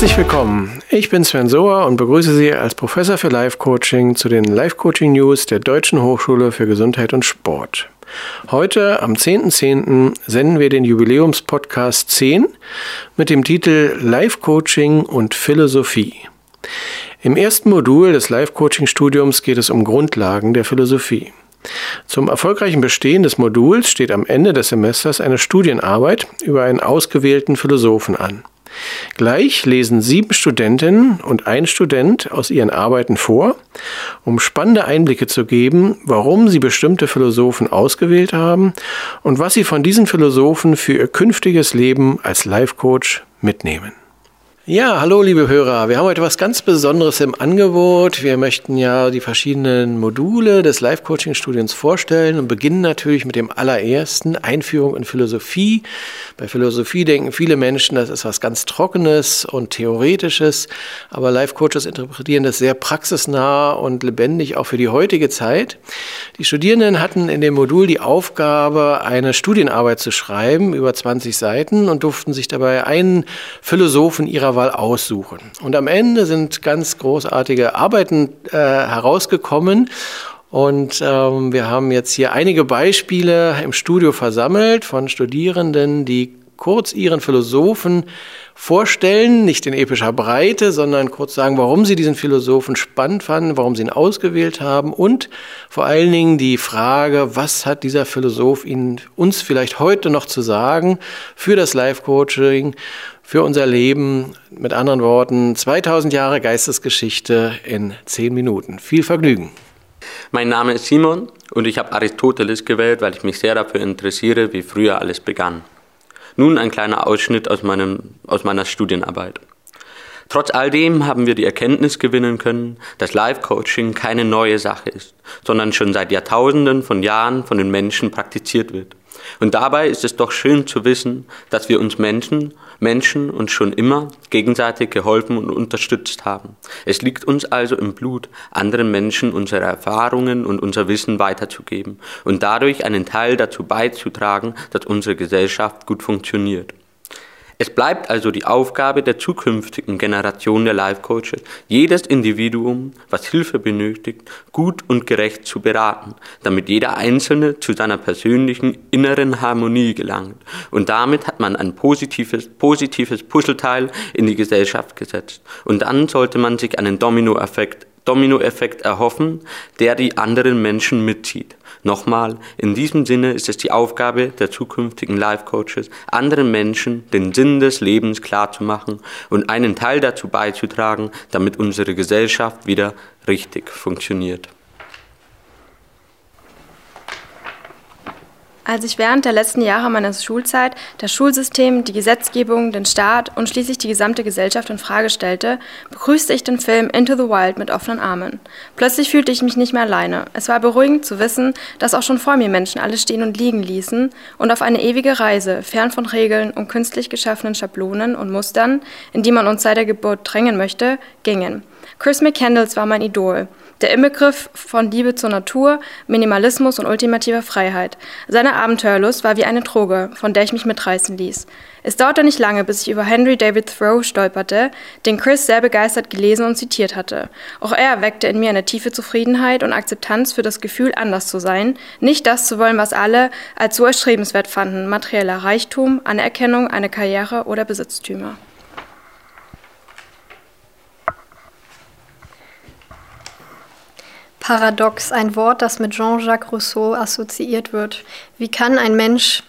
Herzlich willkommen. Ich bin Sven Sohr und begrüße Sie als Professor für Life Coaching zu den Life Coaching News der Deutschen Hochschule für Gesundheit und Sport. Heute am 10.10. .10. senden wir den Jubiläumspodcast 10 mit dem Titel Life Coaching und Philosophie. Im ersten Modul des Life Coaching Studiums geht es um Grundlagen der Philosophie. Zum erfolgreichen Bestehen des Moduls steht am Ende des Semesters eine Studienarbeit über einen ausgewählten Philosophen an. Gleich lesen sieben Studentinnen und ein Student aus ihren Arbeiten vor, um spannende Einblicke zu geben, warum sie bestimmte Philosophen ausgewählt haben und was sie von diesen Philosophen für ihr künftiges Leben als Life Coach mitnehmen. Ja, hallo liebe Hörer. Wir haben heute was ganz Besonderes im Angebot. Wir möchten ja die verschiedenen Module des Life-Coaching-Studiums vorstellen und beginnen natürlich mit dem allerersten, Einführung in Philosophie. Bei Philosophie denken viele Menschen, das ist was ganz Trockenes und Theoretisches, aber Life-Coaches interpretieren das sehr praxisnah und lebendig auch für die heutige Zeit. Die Studierenden hatten in dem Modul die Aufgabe, eine Studienarbeit zu schreiben über 20 Seiten und durften sich dabei einen Philosophen ihrer Wahl aussuchen. Und am Ende sind ganz großartige Arbeiten äh, herausgekommen. Und ähm, wir haben jetzt hier einige Beispiele im Studio versammelt von Studierenden, die kurz ihren Philosophen vorstellen, nicht in epischer Breite, sondern kurz sagen, warum sie diesen Philosophen spannend fanden, warum sie ihn ausgewählt haben und vor allen Dingen die Frage, was hat dieser Philosoph Ihnen uns vielleicht heute noch zu sagen für das Life-Coaching, für unser Leben. Mit anderen Worten, 2000 Jahre Geistesgeschichte in 10 Minuten. Viel Vergnügen. Mein Name ist Simon und ich habe Aristoteles gewählt, weil ich mich sehr dafür interessiere, wie früher alles begann. Nun ein kleiner Ausschnitt aus, meinem, aus meiner Studienarbeit. Trotz all dem haben wir die Erkenntnis gewinnen können, dass Life-Coaching keine neue Sache ist, sondern schon seit Jahrtausenden von Jahren von den Menschen praktiziert wird. Und dabei ist es doch schön zu wissen, dass wir uns Menschen, Menschen uns schon immer gegenseitig geholfen und unterstützt haben. Es liegt uns also im Blut, anderen Menschen unsere Erfahrungen und unser Wissen weiterzugeben und dadurch einen Teil dazu beizutragen, dass unsere Gesellschaft gut funktioniert. Es bleibt also die Aufgabe der zukünftigen Generation der Life Coaches, jedes Individuum, was Hilfe benötigt, gut und gerecht zu beraten, damit jeder Einzelne zu seiner persönlichen inneren Harmonie gelangt. Und damit hat man ein positives, positives Puzzleteil in die Gesellschaft gesetzt. Und dann sollte man sich einen Dominoeffekt Dominoeffekt erhoffen, der die anderen Menschen mitzieht. Nochmal, in diesem Sinne ist es die Aufgabe der zukünftigen Life Coaches, anderen Menschen den Sinn des Lebens klarzumachen und einen Teil dazu beizutragen, damit unsere Gesellschaft wieder richtig funktioniert. Als ich während der letzten Jahre meiner Schulzeit das Schulsystem, die Gesetzgebung, den Staat und schließlich die gesamte Gesellschaft in Frage stellte, begrüßte ich den Film Into the Wild mit offenen Armen. Plötzlich fühlte ich mich nicht mehr alleine. Es war beruhigend zu wissen, dass auch schon vor mir Menschen alles stehen und liegen ließen und auf eine ewige Reise, fern von Regeln und künstlich geschaffenen Schablonen und Mustern, in die man uns seit der Geburt drängen möchte, gingen. Chris McCandles war mein Idol. Der Inbegriff von Liebe zur Natur, Minimalismus und ultimativer Freiheit. Seine Abenteuerlust war wie eine Droge, von der ich mich mitreißen ließ. Es dauerte nicht lange, bis ich über Henry David Thoreau stolperte, den Chris sehr begeistert gelesen und zitiert hatte. Auch er weckte in mir eine tiefe Zufriedenheit und Akzeptanz für das Gefühl, anders zu sein, nicht das zu wollen, was alle als so erstrebenswert fanden, materieller Reichtum, Anerkennung, eine Karriere oder Besitztümer. Paradox, ein Wort, das mit Jean-Jacques Rousseau assoziiert wird. Wie kann ein Mensch,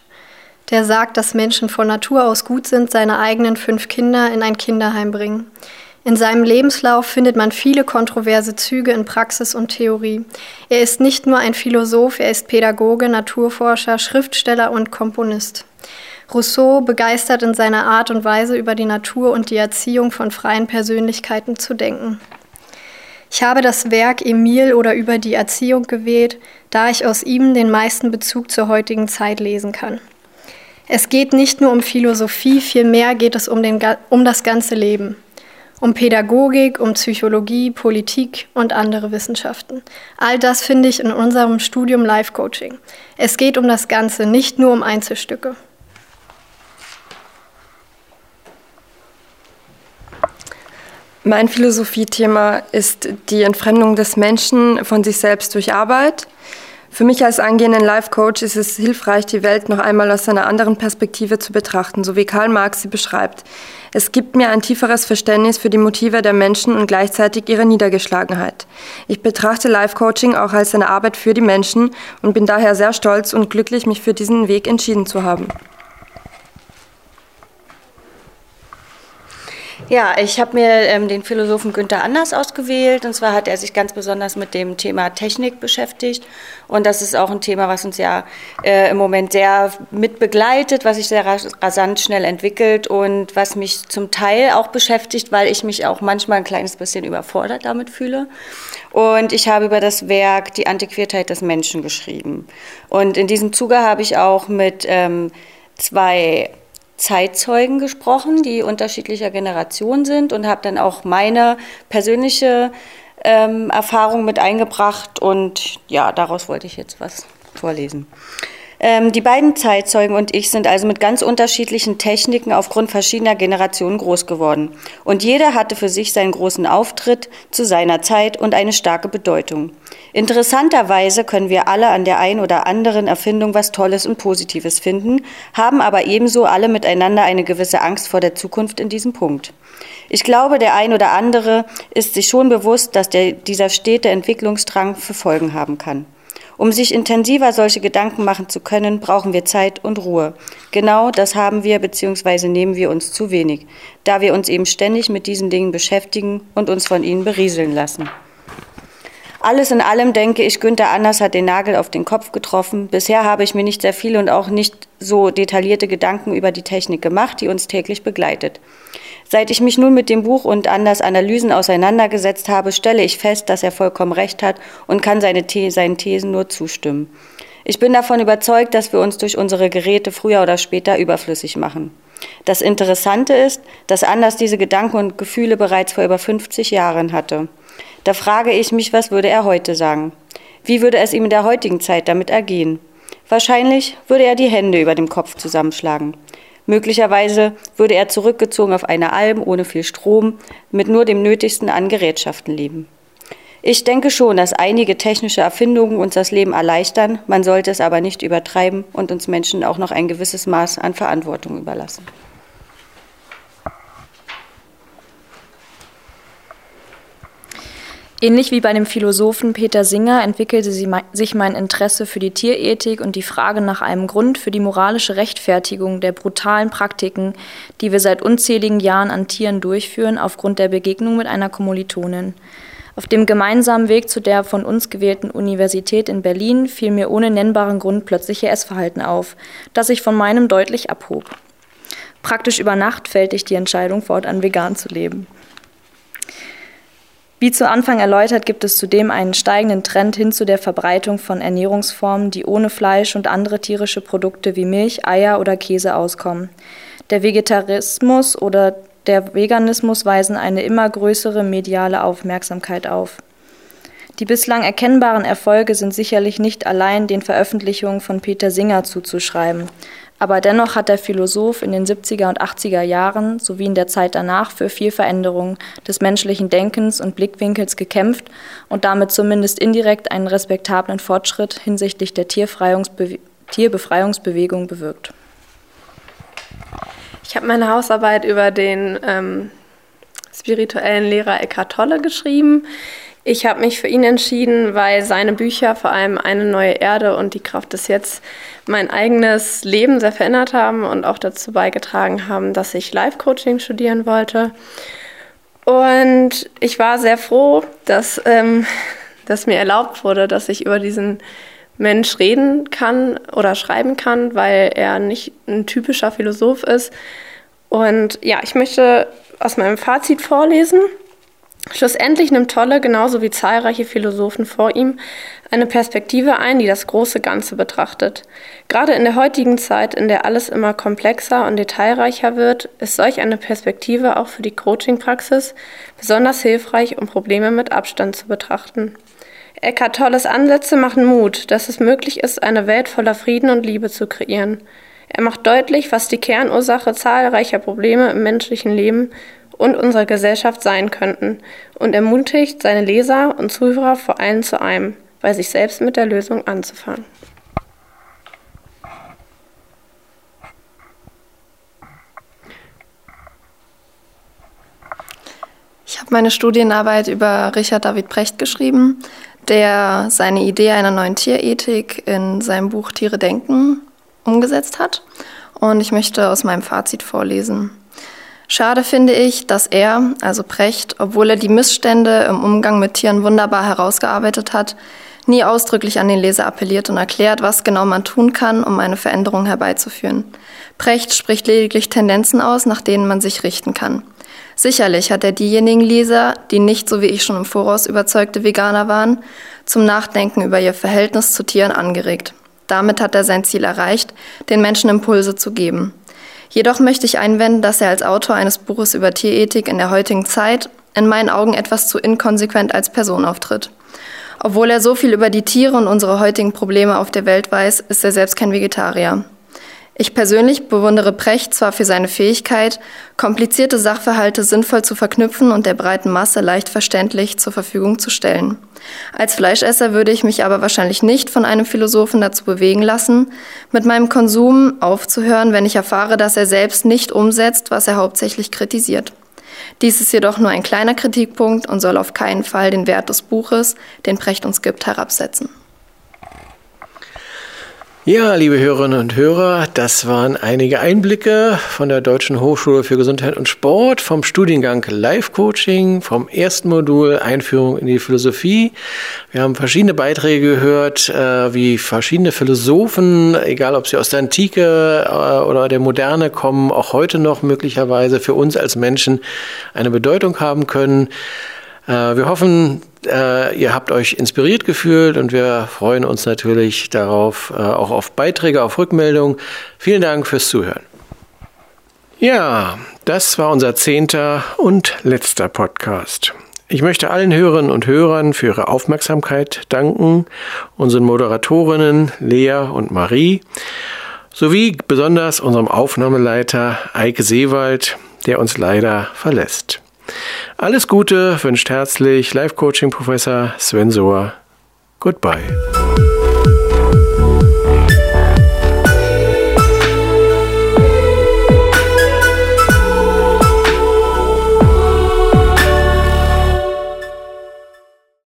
der sagt, dass Menschen von Natur aus gut sind, seine eigenen fünf Kinder in ein Kinderheim bringen? In seinem Lebenslauf findet man viele kontroverse Züge in Praxis und Theorie. Er ist nicht nur ein Philosoph, er ist Pädagoge, Naturforscher, Schriftsteller und Komponist. Rousseau begeistert in seiner Art und Weise über die Natur und die Erziehung von freien Persönlichkeiten zu denken. Ich habe das Werk Emil oder über die Erziehung gewählt, da ich aus ihm den meisten Bezug zur heutigen Zeit lesen kann. Es geht nicht nur um Philosophie, vielmehr geht es um, den, um das ganze Leben. Um Pädagogik, um Psychologie, Politik und andere Wissenschaften. All das finde ich in unserem Studium Life Coaching. Es geht um das Ganze, nicht nur um Einzelstücke. Mein Philosophiethema ist die Entfremdung des Menschen von sich selbst durch Arbeit. Für mich als angehenden Life-Coach ist es hilfreich, die Welt noch einmal aus einer anderen Perspektive zu betrachten, so wie Karl Marx sie beschreibt. Es gibt mir ein tieferes Verständnis für die Motive der Menschen und gleichzeitig ihre Niedergeschlagenheit. Ich betrachte Life-Coaching auch als eine Arbeit für die Menschen und bin daher sehr stolz und glücklich, mich für diesen Weg entschieden zu haben. Ja, ich habe mir ähm, den Philosophen Günther Anders ausgewählt. Und zwar hat er sich ganz besonders mit dem Thema Technik beschäftigt. Und das ist auch ein Thema, was uns ja äh, im Moment sehr mitbegleitet, was sich sehr rasant schnell entwickelt und was mich zum Teil auch beschäftigt, weil ich mich auch manchmal ein kleines bisschen überfordert damit fühle. Und ich habe über das Werk Die Antiquiertheit des Menschen geschrieben. Und in diesem Zuge habe ich auch mit ähm, zwei Zeitzeugen gesprochen, die unterschiedlicher Generation sind und habe dann auch meine persönliche ähm, Erfahrung mit eingebracht und ja, daraus wollte ich jetzt was vorlesen. Ähm, die beiden Zeitzeugen und ich sind also mit ganz unterschiedlichen Techniken aufgrund verschiedener Generationen groß geworden. Und jeder hatte für sich seinen großen Auftritt zu seiner Zeit und eine starke Bedeutung. Interessanterweise können wir alle an der ein oder anderen Erfindung was Tolles und Positives finden, haben aber ebenso alle miteinander eine gewisse Angst vor der Zukunft in diesem Punkt. Ich glaube, der ein oder andere ist sich schon bewusst, dass der, dieser stete Entwicklungsdrang für Folgen haben kann. Um sich intensiver solche Gedanken machen zu können, brauchen wir Zeit und Ruhe. Genau das haben wir bzw. nehmen wir uns zu wenig, da wir uns eben ständig mit diesen Dingen beschäftigen und uns von ihnen berieseln lassen. Alles in allem denke ich, Günther Anders hat den Nagel auf den Kopf getroffen. Bisher habe ich mir nicht sehr viele und auch nicht so detaillierte Gedanken über die Technik gemacht, die uns täglich begleitet. Seit ich mich nun mit dem Buch und Anders Analysen auseinandergesetzt habe, stelle ich fest, dass er vollkommen recht hat und kann seine The seinen Thesen nur zustimmen. Ich bin davon überzeugt, dass wir uns durch unsere Geräte früher oder später überflüssig machen. Das Interessante ist, dass Anders diese Gedanken und Gefühle bereits vor über 50 Jahren hatte. Da frage ich mich, was würde er heute sagen? Wie würde es ihm in der heutigen Zeit damit ergehen? Wahrscheinlich würde er die Hände über dem Kopf zusammenschlagen. Möglicherweise würde er zurückgezogen auf eine Alm ohne viel Strom mit nur dem Nötigsten an Gerätschaften leben. Ich denke schon, dass einige technische Erfindungen uns das Leben erleichtern, man sollte es aber nicht übertreiben und uns Menschen auch noch ein gewisses Maß an Verantwortung überlassen. Ähnlich wie bei dem Philosophen Peter Singer entwickelte sich mein Interesse für die Tierethik und die Frage nach einem Grund für die moralische Rechtfertigung der brutalen Praktiken, die wir seit unzähligen Jahren an Tieren durchführen, aufgrund der Begegnung mit einer Kommilitonin. Auf dem gemeinsamen Weg zu der von uns gewählten Universität in Berlin fiel mir ohne nennbaren Grund plötzlich ihr Essverhalten auf, das sich von meinem deutlich abhob. Praktisch über Nacht fällte ich die Entscheidung, fortan vegan zu leben. Wie zu Anfang erläutert, gibt es zudem einen steigenden Trend hin zu der Verbreitung von Ernährungsformen, die ohne Fleisch und andere tierische Produkte wie Milch, Eier oder Käse auskommen. Der Vegetarismus oder der Veganismus weisen eine immer größere mediale Aufmerksamkeit auf. Die bislang erkennbaren Erfolge sind sicherlich nicht allein den Veröffentlichungen von Peter Singer zuzuschreiben. Aber dennoch hat der Philosoph in den 70er und 80er Jahren sowie in der Zeit danach für viel Veränderung des menschlichen Denkens und Blickwinkels gekämpft und damit zumindest indirekt einen respektablen Fortschritt hinsichtlich der Tierbefreiungsbewegung bewirkt. Ich habe meine Hausarbeit über den ähm, spirituellen Lehrer Eckhart Tolle geschrieben. Ich habe mich für ihn entschieden, weil seine Bücher, vor allem Eine neue Erde und die Kraft des Jetzt, mein eigenes Leben sehr verändert haben und auch dazu beigetragen haben, dass ich Life-Coaching studieren wollte. Und ich war sehr froh, dass, ähm, dass mir erlaubt wurde, dass ich über diesen Mensch reden kann oder schreiben kann, weil er nicht ein typischer Philosoph ist. Und ja, ich möchte aus meinem Fazit vorlesen. Schlussendlich nimmt Tolle, genauso wie zahlreiche Philosophen vor ihm, eine Perspektive ein, die das große Ganze betrachtet. Gerade in der heutigen Zeit, in der alles immer komplexer und detailreicher wird, ist solch eine Perspektive auch für die Coaching-Praxis besonders hilfreich, um Probleme mit Abstand zu betrachten. Eckhart Tolles Ansätze machen Mut, dass es möglich ist, eine Welt voller Frieden und Liebe zu kreieren. Er macht deutlich, was die Kernursache zahlreicher Probleme im menschlichen Leben und unserer Gesellschaft sein könnten und ermutigt seine Leser und Zuhörer vor allem zu einem, bei sich selbst mit der Lösung anzufangen. Ich habe meine Studienarbeit über Richard David Brecht geschrieben, der seine Idee einer neuen Tierethik in seinem Buch Tiere denken umgesetzt hat. Und ich möchte aus meinem Fazit vorlesen. Schade finde ich, dass er, also Precht, obwohl er die Missstände im Umgang mit Tieren wunderbar herausgearbeitet hat, nie ausdrücklich an den Leser appelliert und erklärt, was genau man tun kann, um eine Veränderung herbeizuführen. Precht spricht lediglich Tendenzen aus, nach denen man sich richten kann. Sicherlich hat er diejenigen Leser, die nicht so wie ich schon im Voraus überzeugte Veganer waren, zum Nachdenken über ihr Verhältnis zu Tieren angeregt. Damit hat er sein Ziel erreicht, den Menschen Impulse zu geben. Jedoch möchte ich einwenden, dass er als Autor eines Buches über Tierethik in der heutigen Zeit in meinen Augen etwas zu inkonsequent als Person auftritt. Obwohl er so viel über die Tiere und unsere heutigen Probleme auf der Welt weiß, ist er selbst kein Vegetarier. Ich persönlich bewundere Precht zwar für seine Fähigkeit, komplizierte Sachverhalte sinnvoll zu verknüpfen und der breiten Masse leicht verständlich zur Verfügung zu stellen. Als Fleischesser würde ich mich aber wahrscheinlich nicht von einem Philosophen dazu bewegen lassen, mit meinem Konsum aufzuhören, wenn ich erfahre, dass er selbst nicht umsetzt, was er hauptsächlich kritisiert. Dies ist jedoch nur ein kleiner Kritikpunkt und soll auf keinen Fall den Wert des Buches, den Precht uns gibt, herabsetzen. Ja, liebe Hörerinnen und Hörer, das waren einige Einblicke von der Deutschen Hochschule für Gesundheit und Sport, vom Studiengang Life Coaching, vom ersten Modul Einführung in die Philosophie. Wir haben verschiedene Beiträge gehört, äh, wie verschiedene Philosophen, egal ob sie aus der Antike äh, oder der Moderne kommen, auch heute noch möglicherweise für uns als Menschen eine Bedeutung haben können. Äh, wir hoffen, äh, ihr habt euch inspiriert gefühlt und wir freuen uns natürlich darauf, äh, auch auf Beiträge, auf Rückmeldungen. Vielen Dank fürs Zuhören. Ja, das war unser zehnter und letzter Podcast. Ich möchte allen Hörerinnen und Hörern für ihre Aufmerksamkeit danken, unseren Moderatorinnen Lea und Marie, sowie besonders unserem Aufnahmeleiter Eike Seewald, der uns leider verlässt. Alles Gute wünscht herzlich Life Coaching Professor Sven Sohr. Goodbye.